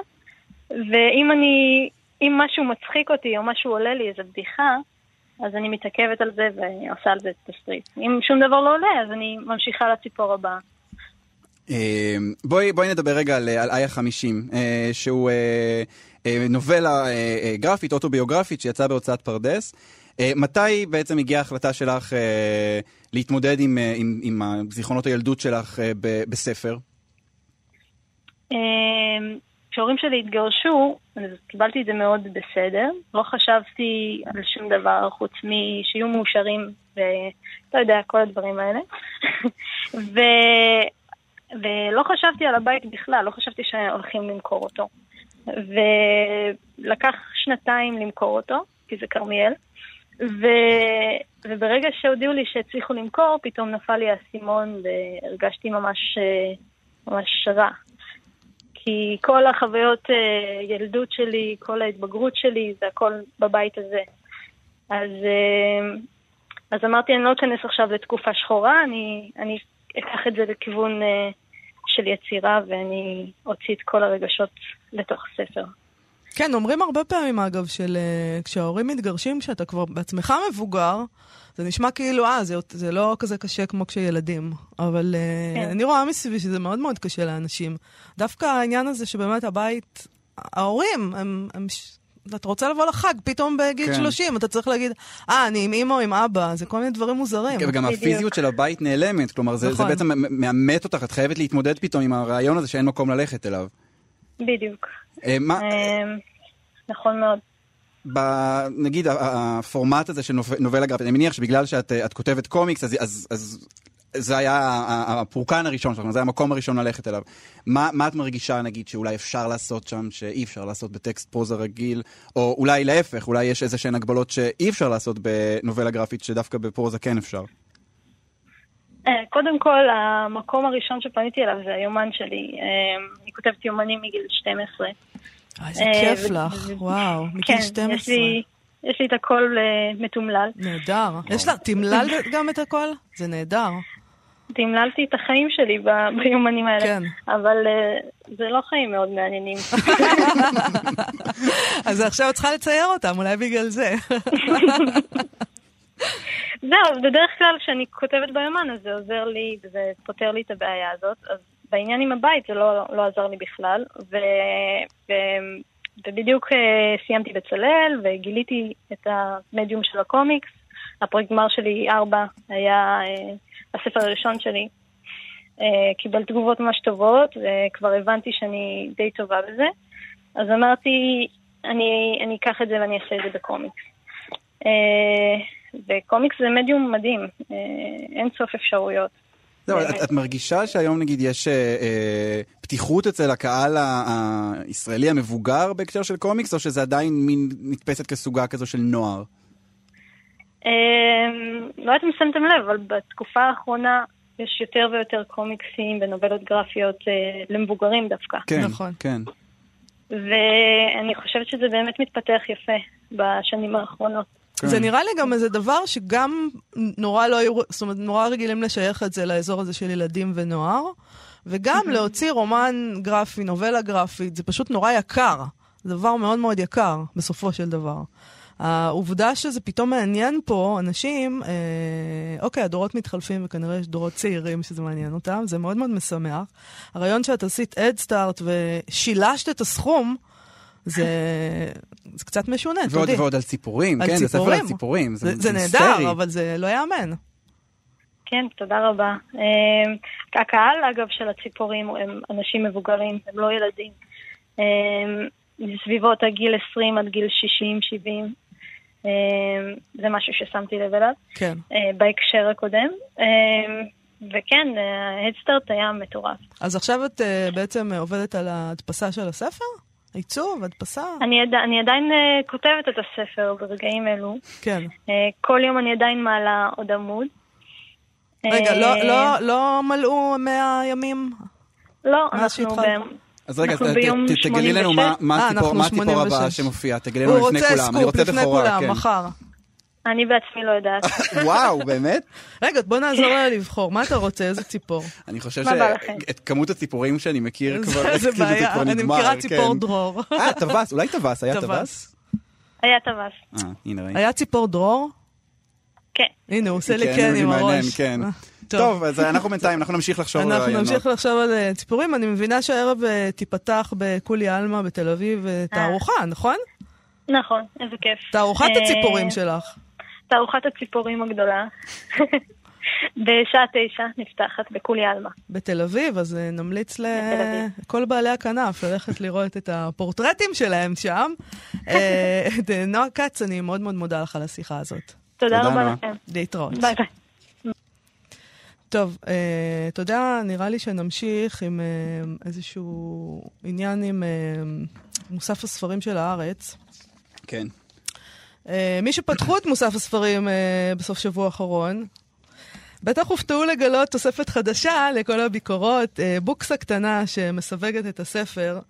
ואם אני, אם משהו מצחיק אותי או משהו עולה לי, איזה בדיחה, אז אני מתעכבת על זה ועושה על זה את ה strip. אם שום דבר לא עולה, אז אני ממשיכה לציפור הבאה. אה, בואי, בואי נדבר רגע על, איה 50, אה, שהוא נובלה אה, אה, גרפית, אוטוביוגרפית, שיצאה בהוצאת פרדס. אה, מתי בעצם הגיעה ההחלטה שלך אה, להתמודד עם, אה, עם, עם זיכרונות הילדות שלך אה, בספר? כשההורים שלי התגרשו, אז קיבלתי את זה מאוד בסדר. לא חשבתי על שום דבר חוץ משיהיו מאושרים ואתה יודע, כל הדברים האלה. ו... ולא חשבתי על הבית בכלל, לא חשבתי שהולכים למכור אותו. ולקח שנתיים למכור אותו, כי זה כרמיאל. ו... וברגע שהודיעו לי שהצליחו למכור, פתאום נפל לי האסימון והרגשתי ממש, אה, ממש רע. כי כל החוויות אה, ילדות שלי, כל ההתבגרות שלי, זה הכל בבית הזה. אז, אה, אז אמרתי, אני לא אכנס עכשיו לתקופה שחורה, אני, אני אקח את זה לכיוון אה, של יצירה ואני אוציא את כל הרגשות לתוך ספר. כן, אומרים הרבה פעמים, אגב, של אה, כשההורים מתגרשים, כשאתה כבר בעצמך מבוגר, זה נשמע כאילו, אה, זה, זה לא כזה קשה כמו כשילדים. אבל אה, כן. אני רואה מסביבי שזה מאוד מאוד קשה לאנשים. דווקא העניין הזה שבאמת הבית, ההורים, הם... הם ש... אתה רוצה לבוא לחג, פתאום בגיל כן. 30, אתה צריך להגיד, אה, אני עם אמא או עם אבא, זה כל מיני דברים מוזרים. וגם בדיוק. הפיזיות של הבית נעלמת, כלומר זה, זה נכון. בעצם מאמת אותך, את חייבת להתמודד פתאום עם הרעיון הזה שאין מקום ללכת אליו. בדיוק. אה, מה, אה, נכון מאוד. ב, נגיד הפורמט הזה של נוב- נובלה גרפית, אני מניח שבגלל שאת אה, את כותבת קומיקס, אז, אז, אז זה היה הפורקן הראשון שלך, זה היה המקום הראשון ללכת אליו. מה, מה את מרגישה, נגיד, שאולי אפשר לעשות שם, שאי אפשר לעשות בטקסט פרוזה רגיל, או אולי להפך, אולי יש איזה שהן הגבלות שאי אפשר לעשות בנובלה גרפית, שדווקא בפרוזה כן אפשר. אה, קודם כל, המקום הראשון שפניתי אליו זה היומן שלי. אה, אני כותבת יומנים מגיל 12. אה, איזה כיף לך, וואו, כן, מגיל יש 12. יש לי את הכל אה, מתומלל. נהדר. יש לה, תמלל גם את הכל? זה נהדר. תמללתי את החיים שלי ב- ביומנים האלה. כן. אבל אה, זה לא חיים מאוד מעניינים. אז עכשיו את צריכה לצייר אותם, אולי בגלל זה. זהו, בדרך כלל כשאני כותבת ביומן אז זה עוזר לי וזה פותר לי את הבעיה הזאת. אז בעניין עם הבית זה לא, לא עזר לי בכלל. ו, ו, ובדיוק אה, סיימתי בצלאל וגיליתי את המדיום של הקומיקס. הפרויקט גמר שלי, ארבע, היה אה, הספר הראשון שלי. אה, קיבל תגובות ממש טובות, וכבר הבנתי שאני די טובה בזה. אז אמרתי, אני, אני אקח את זה ואני אעשה את זה בקומיקס. וקומיקס זה מדיום מדהים, אין סוף אפשרויות. זהו, באמת. את, את מרגישה שהיום נגיד יש אה, אה, פתיחות אצל הקהל הישראלי המבוגר בהקשר של קומיקס, או שזה עדיין מין נתפסת כסוגה כזו של נוער? אה, לא יודעת אם שמתם לב, אבל בתקופה האחרונה יש יותר ויותר קומיקסים ונובלות גרפיות אה, למבוגרים דווקא. כן, נכון. כן. ואני חושבת שזה באמת מתפתח יפה בשנים האחרונות. כן. זה נראה לי גם איזה דבר שגם נורא לא היו, זאת אומרת, נורא רגילים לשייך את זה לאזור הזה של ילדים ונוער, וגם להוציא רומן גרפי, נובלה גרפית, זה פשוט נורא יקר. זה דבר מאוד מאוד יקר, בסופו של דבר. העובדה שזה פתאום מעניין פה אנשים, אה, אוקיי, הדורות מתחלפים וכנראה יש דורות צעירים שזה מעניין אותם, זה מאוד מאוד משמח. הרעיון שאת עשית אדסטארט ושילשת את הסכום, זה, זה קצת משונה, ועוד, תודי. ועוד על ציפורים, על כן, זה ספר ציפורים. על ציפורים. זה, זה היסטרי. נהדר, אבל זה לא יאמן. כן, תודה רבה. אה, הקהל, אגב, של הציפורים הם אנשים מבוגרים, הם לא ילדים. אה, זה סביבות הגיל 20 עד גיל 60-70. אה, זה משהו ששמתי לב אליו כן. אה, בהקשר הקודם. אה, וכן, ההדסטארט היה מטורף. אז עכשיו את uh, בעצם אה, עובדת על ההדפסה של הספר? עיצוב, הדפסה? אני, עד, אני עדיין אה, כותבת את הספר ברגעים אלו. כן. אה, כל יום אני עדיין מעלה עוד עמוד. רגע, אה, לא, לא, לא מלאו 100 ימים? לא, אנחנו. אז רגע, תגלי לנו מה- 86. מה אה, הציפור- אנחנו מה הציפור 86. הבאה שמופיע, תגלי הוא לנו לפני רוצה כולם. אני סקופ רוצה לפני בכורה, כולם, כן. מחר. אני בעצמי לא יודעת. וואו, באמת? רגע, בוא נעזור לה לבחור. מה אתה רוצה? איזה ציפור? אני חושב? שאת כמות הציפורים שאני מכיר כבר, זה- כאילו בעיה, אני מכירה ציפור כן. דרור. אה, טווס, אולי טווס, היה טווס. היה טווס. אה, הנה ראיתי. היה ציפור דרור? כן. הנה, הוא עושה לי כן, כן עם הראש. כן. אה, טוב, אז אנחנו בינתיים, אנחנו נמשיך לחשוב על אנחנו רעיונות. נמשיך לחשוב על אה, ציפורים. אני מבינה שהערב תיפתח בקולי עלמה בתל אביב תערוכה, נכון? נכון, איזה כיף. תערוכת הציפורים שלך. תערוכת הציפורים הגדולה. בשעה תשע נפתחת בכולי עלמה. בתל אביב, אז אה, נמליץ בתל אביב. לכל בעלי הכנף ללכת לראות את הפורטרטים שלהם שם. אה, את, אה, נועה כץ, אני מאוד מאוד מודה לך על השיחה הזאת. תודה תודה, רבה. לכם. להתראות. ביי ביי. טוב, אתה יודע, נראה לי שנמשיך עם איזשהו עניין עם מוסף הספרים של הארץ. כן. אה, מי שפתחו את מוסף הספרים אה, בסוף שבוע האחרון, בטח הופתעו לגלות תוספת חדשה לכל הביקורות, אה, בוקסה קטנה שמסווגת את הספר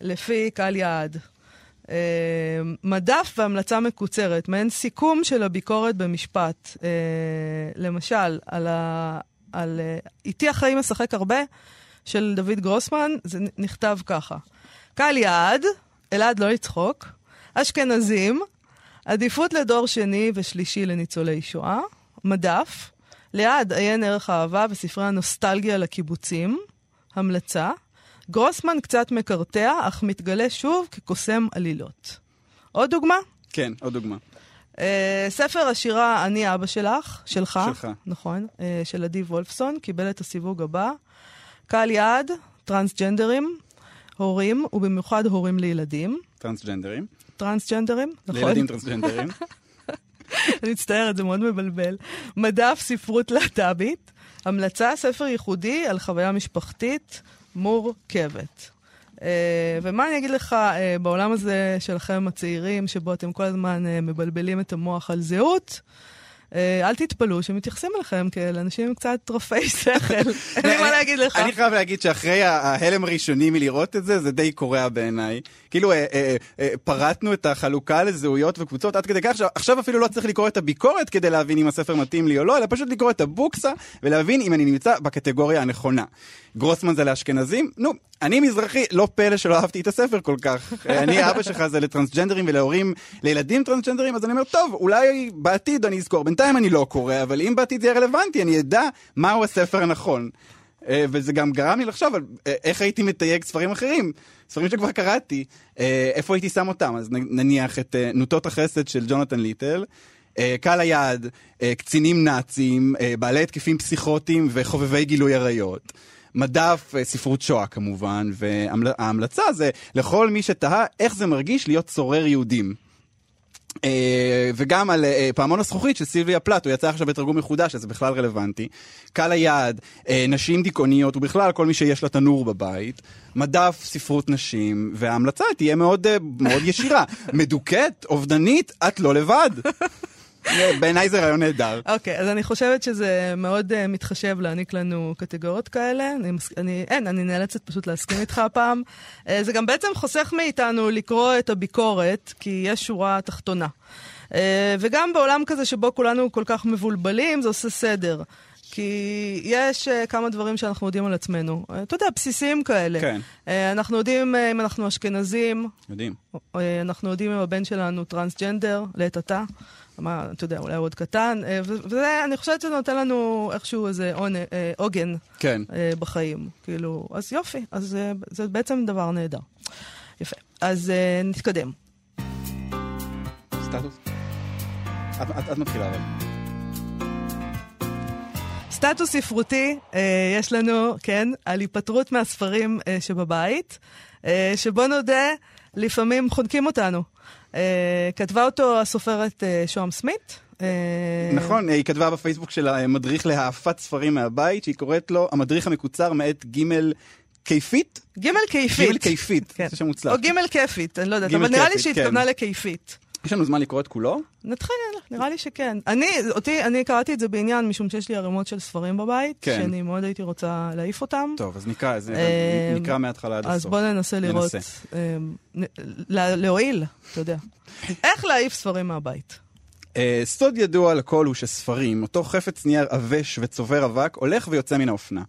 לפי קהל יעד. מדף והמלצה מקוצרת, מעין סיכום של הביקורת במשפט. למשל, על, ה, על איתי החיים משחק הרבה של דוד גרוסמן, זה נכתב ככה: קהל יעד, אלעד לא לצחוק, אשכנזים, עדיפות לדור שני ושלישי לניצולי שואה, מדף, ליד עיין ערך האהבה וספרי הנוסטלגיה לקיבוצים, המלצה, גרוסמן קצת מקרטע, אך מתגלה שוב כקוסם עלילות. עוד דוגמה? כן, עוד דוגמה. Uh, ספר השירה "אני אבא שלך", שלך, שלך. נכון, uh, של עדי וולפסון, קיבל את הסיווג הבא. קהל יעד, טרנסג'נדרים, הורים, ובמיוחד הורים לילדים, טרנסג'נדרים. טרנסג'נדרים, נכון? לילדים טרנסג'נדרים. אני מצטערת, זה מאוד מבלבל. מדף ספרות להט"בית, המלצה, ספר ייחודי על חוויה משפחתית מורכבת. Uh, ומה אני אגיד לך, uh, בעולם הזה שלכם הצעירים, שבו אתם כל הזמן uh, מבלבלים את המוח על זהות, uh, אל תתפלאו שמתייחסים אליכם כאל אנשים קצת רפי שכל. אין לי מה להגיד לך. אני חייב להגיד שאחרי ההלם הראשוני מלראות את זה, זה די קורע בעיניי. כאילו אה, אה, אה, פרטנו את החלוקה לזהויות וקבוצות עד כדי כך שעכשיו אפילו לא צריך לקרוא את הביקורת כדי להבין אם הספר מתאים לי או לא, אלא פשוט לקרוא את הבוקסה ולהבין אם אני נמצא בקטגוריה הנכונה. גרוסמן זה לאשכנזים? נו, אני מזרחי, לא פלא שלא אהבתי את הספר כל כך. אה, אני אבא שלך זה לטרנסג'נדרים ולהורים, לילדים טרנסג'נדרים, אז אני אומר, טוב, אולי בעתיד אני אזכור. בינתיים אני לא קורא, אבל אם בעתיד זה יהיה רלוונטי, אני אדע מהו הספר הנכון. אה, וזה גם גרם לי לחשוב על אה, איך הייתי מתייג ספרים אחרים, ספרים שכבר קראתי, אה, איפה הייתי שם אותם. אז נניח את נוטות החסד של ג'ונתן ליטל. קהל היעד, קצינים נאצים, בעלי התקפים פסיכוטיים וחובבי גילוי עריות. מדף, ספרות שואה כמובן, וההמלצה זה לכל מי שתהה איך זה מרגיש להיות צורר יהודים. אה, וגם על אה, פעמון הזכוכית של סילביה פלט, הוא יצא עכשיו בתרגום מחודש, אז זה בכלל רלוונטי. קהל היעד, אה, נשים דיכאוניות, ובכלל כל מי שיש לה תנור בבית. מדף ספרות נשים, וההמלצה תהיה מאוד, מאוד ישירה. מדוכאת, אובדנית, את לא לבד. אה, בעיניי זה רעיון נהדר. אוקיי, אז אני חושבת שזה מאוד uh, מתחשב להעניק לנו קטגוריות כאלה. אני, אין, אני נאלצת פשוט להסכים איתך הפעם. Uh, זה גם בעצם חוסך מאיתנו לקרוא את הביקורת, כי יש שורה תחתונה. Uh, וגם בעולם כזה שבו כולנו כל כך מבולבלים, זה עושה סדר. כי יש uh, כמה דברים שאנחנו יודעים על עצמנו. Uh, אתה יודע, בסיסיים כאלה. כן. Uh, אנחנו יודעים uh, אם אנחנו אשכנזים, יודעים. אה, אנחנו יודעים אם הבן שלנו טרנסג'נדר, לעת עתה. מה, אתה יודע, אולי הוא עוד קטן. אה, וזה, אני חושבת שזה נותן לנו איכשהו איזה אה, עוגן כן. אה, בחיים. כאילו, אז יופי, אז זה בעצם דבר נהדר. יפה. אז נתקדם. סטטוס? את, את, את מתחילה אבל. סטטוס ספרותי, אה, יש לנו, כן, על היפטרות מהספרים אה, שבבית, אה, שבוא נודה, לפעמים חונקים אותנו. אה, כתבה אותו הסופרת אה, שוהם סמית. אה, נכון, היא כתבה בפייסבוק שלה מדריך להעפת ספרים מהבית, שהיא קוראת לו המדריך המקוצר מאת גימל כיפית? גימל כיפית. גימל כיפית, כן. זה שם מוצלח. או גימל כיפית, אני לא יודעת, אבל נראה לי שהיא כן. התכוונה לכיפית. יש לנו זמן לקרוא את כולו? נתחיל, נראה לי שכן. אני, אותי, אני קראתי את זה בעניין, משום שיש לי ערימות של ספרים בבית, כן. שאני מאוד הייתי רוצה להעיף אותם. טוב, אז נקרא, אז אה, נקרא מההתחלה עד הסוף. אז בוא ננסה לראות, ננסה. אה, להועיל, אתה יודע. איך להעיף ספרים מהבית? אה, סוד ידוע לכל הוא שספרים, אותו חפץ נייר עבש וצובר אבק, הולך ויוצא מן האופנה.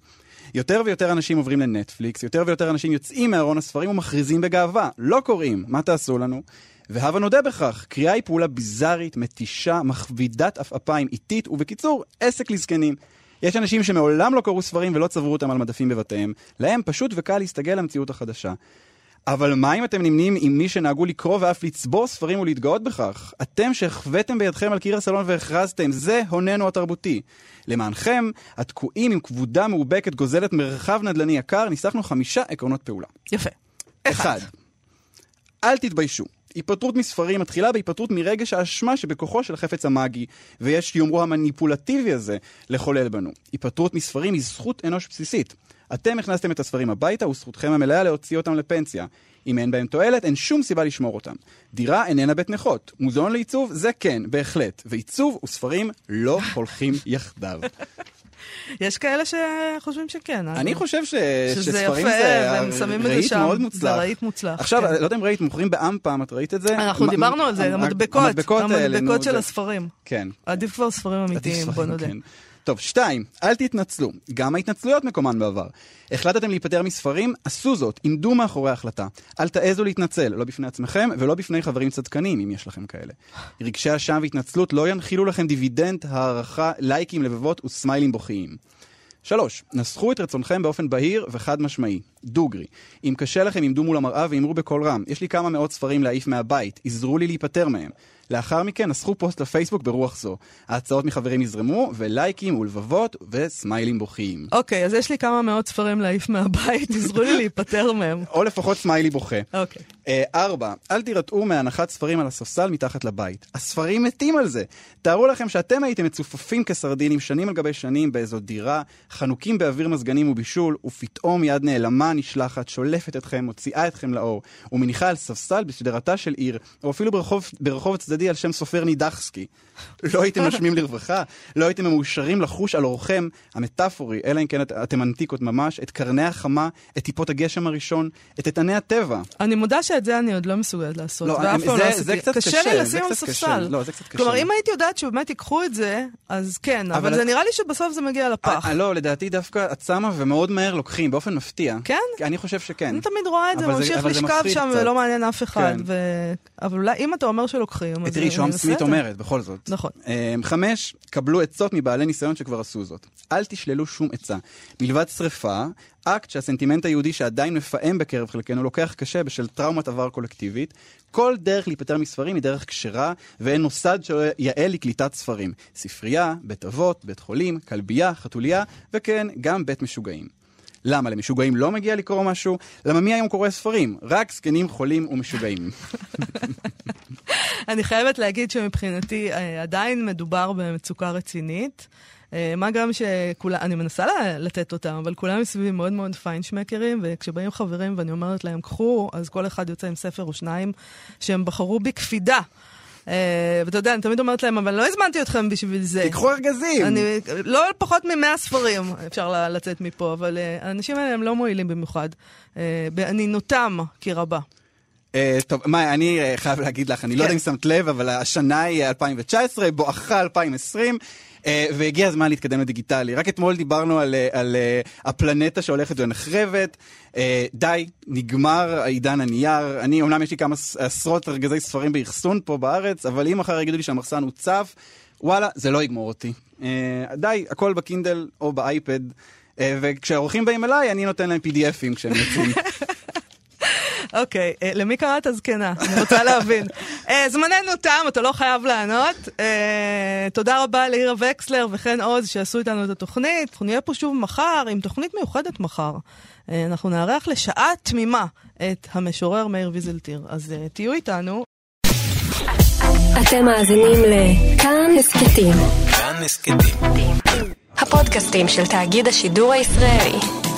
יותר ויותר אנשים עוברים לנטפליקס, יותר ויותר אנשים יוצאים מארון הספרים ומכריזים בגאווה, לא קוראים, מה תעשו לנו? והבה נודה בכך, קריאה היא פעולה ביזארית, מתישה, מכבידת עפעפיים, איטית, ובקיצור, עסק לזקנים. יש אנשים שמעולם לא קראו ספרים ולא צברו אותם על מדפים בבתיהם, להם פשוט וקל להסתגל למציאות החדשה. אבל מה אם אתם נמנים עם מי שנהגו לקרוא ואף לצבור ספרים ולהתגאות בכך? אתם שהחוויתם בידכם על קיר הסלון והכרזתם, זה הוננו התרבותי. למענכם, התקועים עם כבודה מאובקת גוזלת מרחב נדל"ני יקר, ניסחנו חמישה עקרונות פעולה. יפה. אחד, אל תתביישו. היפטרות מספרים מתחילה בהיפטרות מרגש האשמה שבכוחו של החפץ המאגי, ויש שיאמרו המניפולטיבי הזה, לחולל בנו. היפטרות מספרים היא זכות אנוש בסיסית. אתם הכנסתם את הספרים הביתה, וזכותכם המלאה להוציא אותם לפנסיה. אם אין בהם תועלת, אין שום סיבה לשמור אותם. דירה איננה בית נכות. מוזיאון לעיצוב, זה כן, בהחלט. ועיצוב וספרים לא הולכים יחדיו. יש כאלה שחושבים שכן. אה? אני חושב ש... שזה יפה, זה והם שמים את זה שם. מאוד זה מוצלח. רהיט מוצלח. עכשיו, כן. לא יודע אם ראית, מוכרים באמפם, את ראית את זה? אנחנו דיברנו על זה, המ- המדבקות. המדבקות המדבקות של זה- הספרים. כן. עדיף כבר ספרים אמיתיים, בוא נודה. טוב, שתיים, אל תתנצלו. גם ההתנצלויות מקומן בעבר. החלטתם להיפטר מספרים, עשו זאת, עמדו מאחורי ההחלטה. אל תעזו להתנצל, לא בפני עצמכם ולא בפני חברים צדקנים, אם יש לכם כאלה. רגשי אשם והתנצלות לא ינחילו לכם דיבידנד, הערכה, לייקים, לבבות וסמיילים בוכיים. שלוש, נסחו את רצונכם באופן בהיר וחד משמעי. דוגרי. אם קשה לכם, עמדו מול המראה ואמרו בקול רם, יש לי כמה מאות ספרים להעיף מהבית, עזרו לי להיפטר מהם. לאחר מכן נסחו פוסט לפייסבוק ברוח זו. ההצעות מחברים יזרמו, ולייקים ולבבות וסמיילים בוכים. אוקיי, אז יש לי כמה מאות ספרים להעיף מהבית, עזרו לי להיפטר מהם. או לפחות סמיילי בוכה. אוקיי. אה, ארבע, אל תירתעו מהנחת ספרים על הספסל מתחת לבית. הספרים מתים על זה. תארו לכם שאתם הייתם מצופפים כסרדינים שנים על גבי שנים באיזו דירה, חנוקים באוויר מזגנים ובישול, ופתאום יד נעלמה נשלחת, שולפת אתכם, מוציאה אתכם לאור, ומניחה על ספסל בשדרתה של עיר, או אפילו ברחוב, ברחוב צדדי על שם סופר נידחסקי. לא הייתם נושמים לרווחה, לא הייתם מאושרים לחוש על אורכם המטאפורי, אלא אם כן את- אתם אנטיקות ממש, את קרני החמה, את טיפות הגשם הראשון, את איתני הטבע. אני מודה שאת זה אני עוד לא מסוגלת לעשות, לא, ואף פעם זה- לא זה עשיתי. קצת קשה קשה, לי זה לשים על. ספסל. לא, זה קצת קשה. כלומר, אם הייתי יודעת שבאמת ייקחו את זה, אז כן, אבל אבל זה את- נראה לי שבסוף זה מגיע לפח. אה, לא, לדעתי דווקא את שמה ומאוד מהר לוקחים, באופן מפתיע. כן? אני חושב שכן. אני תמיד רואה את זה, זה- ממשיך זה לשכב שם. ולא מעניין אף אחד. כן. ו- אבל אולי אם אתה אומר שלוקחים, אז תראי, אנסה סמית את זה. אומרת, בכל זאת. נכון. אמ, חמש, קבלו עצות מבעלי ניסיון שכבר עשו זאת. אל תשללו שום עצה. מלבד שרפה, אקט שהסנטימנט היהודי שעדיין מפעם בקרב חלקנו לוקח קשה בשל טראומת עבר קולקטיבית, כל דרך להיפטר מספרים היא דרך כשרה, ואין מוסד שיאה לקליטת ספרים. ספרייה, בית אבות, בית חולים, כלבייה, חתוליה, וכן, גם בית משוגעים. למה למשוגעים לא מגיע לקרוא משהו? למה מי היום קורא ספרים? רק זקנים חולים ומשוגעים. אני חייבת להגיד שמבחינתי אה, עדיין מדובר במצוקה רצינית. אה, מה גם שכולם, אני מנסה לתת אותם, אבל כולם מסביבי מאוד מאוד פיינשמקרים, וכשבאים חברים ואני אומרת להם, קחו, אז כל אחד יוצא עם ספר או שניים שהם בחרו בקפידה. אה, ואתה יודע, אני תמיד אומרת להם, אבל לא הזמנתי אתכם בשביל זה. תיקחו ארגזים! אני, לא פחות ממאה ספרים אפשר לצאת מפה, אבל אה, האנשים האלה הם לא מועילים במיוחד. באנינותם כי רבה. Uh, טוב, מאי, אני uh, חייב להגיד לך, אני לא כן. יודע אם שמת לב, אבל השנה היא 2019, בואכה 2020. Uh, והגיע הזמן להתקדם לדיגיטלי. רק אתמול דיברנו על, uh, על uh, הפלנטה שהולכת ונחרבת. די, נגמר העידן הנייר. אני, אומנם יש לי כמה עשרות ארגזי ספרים באחסון פה בארץ, אבל אם מחר יגידו לי שהמחסן הוצף, וואלה, זה לא יגמור אותי. די, הכל בקינדל או באייפד. וכשהאורחים באים אליי, אני נותן להם PDFים כשהם יוצאים. אוקיי, אה, למי קראת הזקנה? אני רוצה להבין. אה, זמננו תם, אתה לא חייב לענות. אה, תודה רבה לאירה וקסלר וחן עוז שעשו איתנו את התוכנית. אנחנו נהיה פה שוב מחר עם תוכנית מיוחדת מחר. אה, אנחנו נארח לשעה תמימה את המשורר מאיר ויזלטיר. אז אה, תהיו איתנו. אתם מאזינים לכאן הסכתים. כאן הסכתים. הפודקאסטים של תאגיד השידור הישראלי.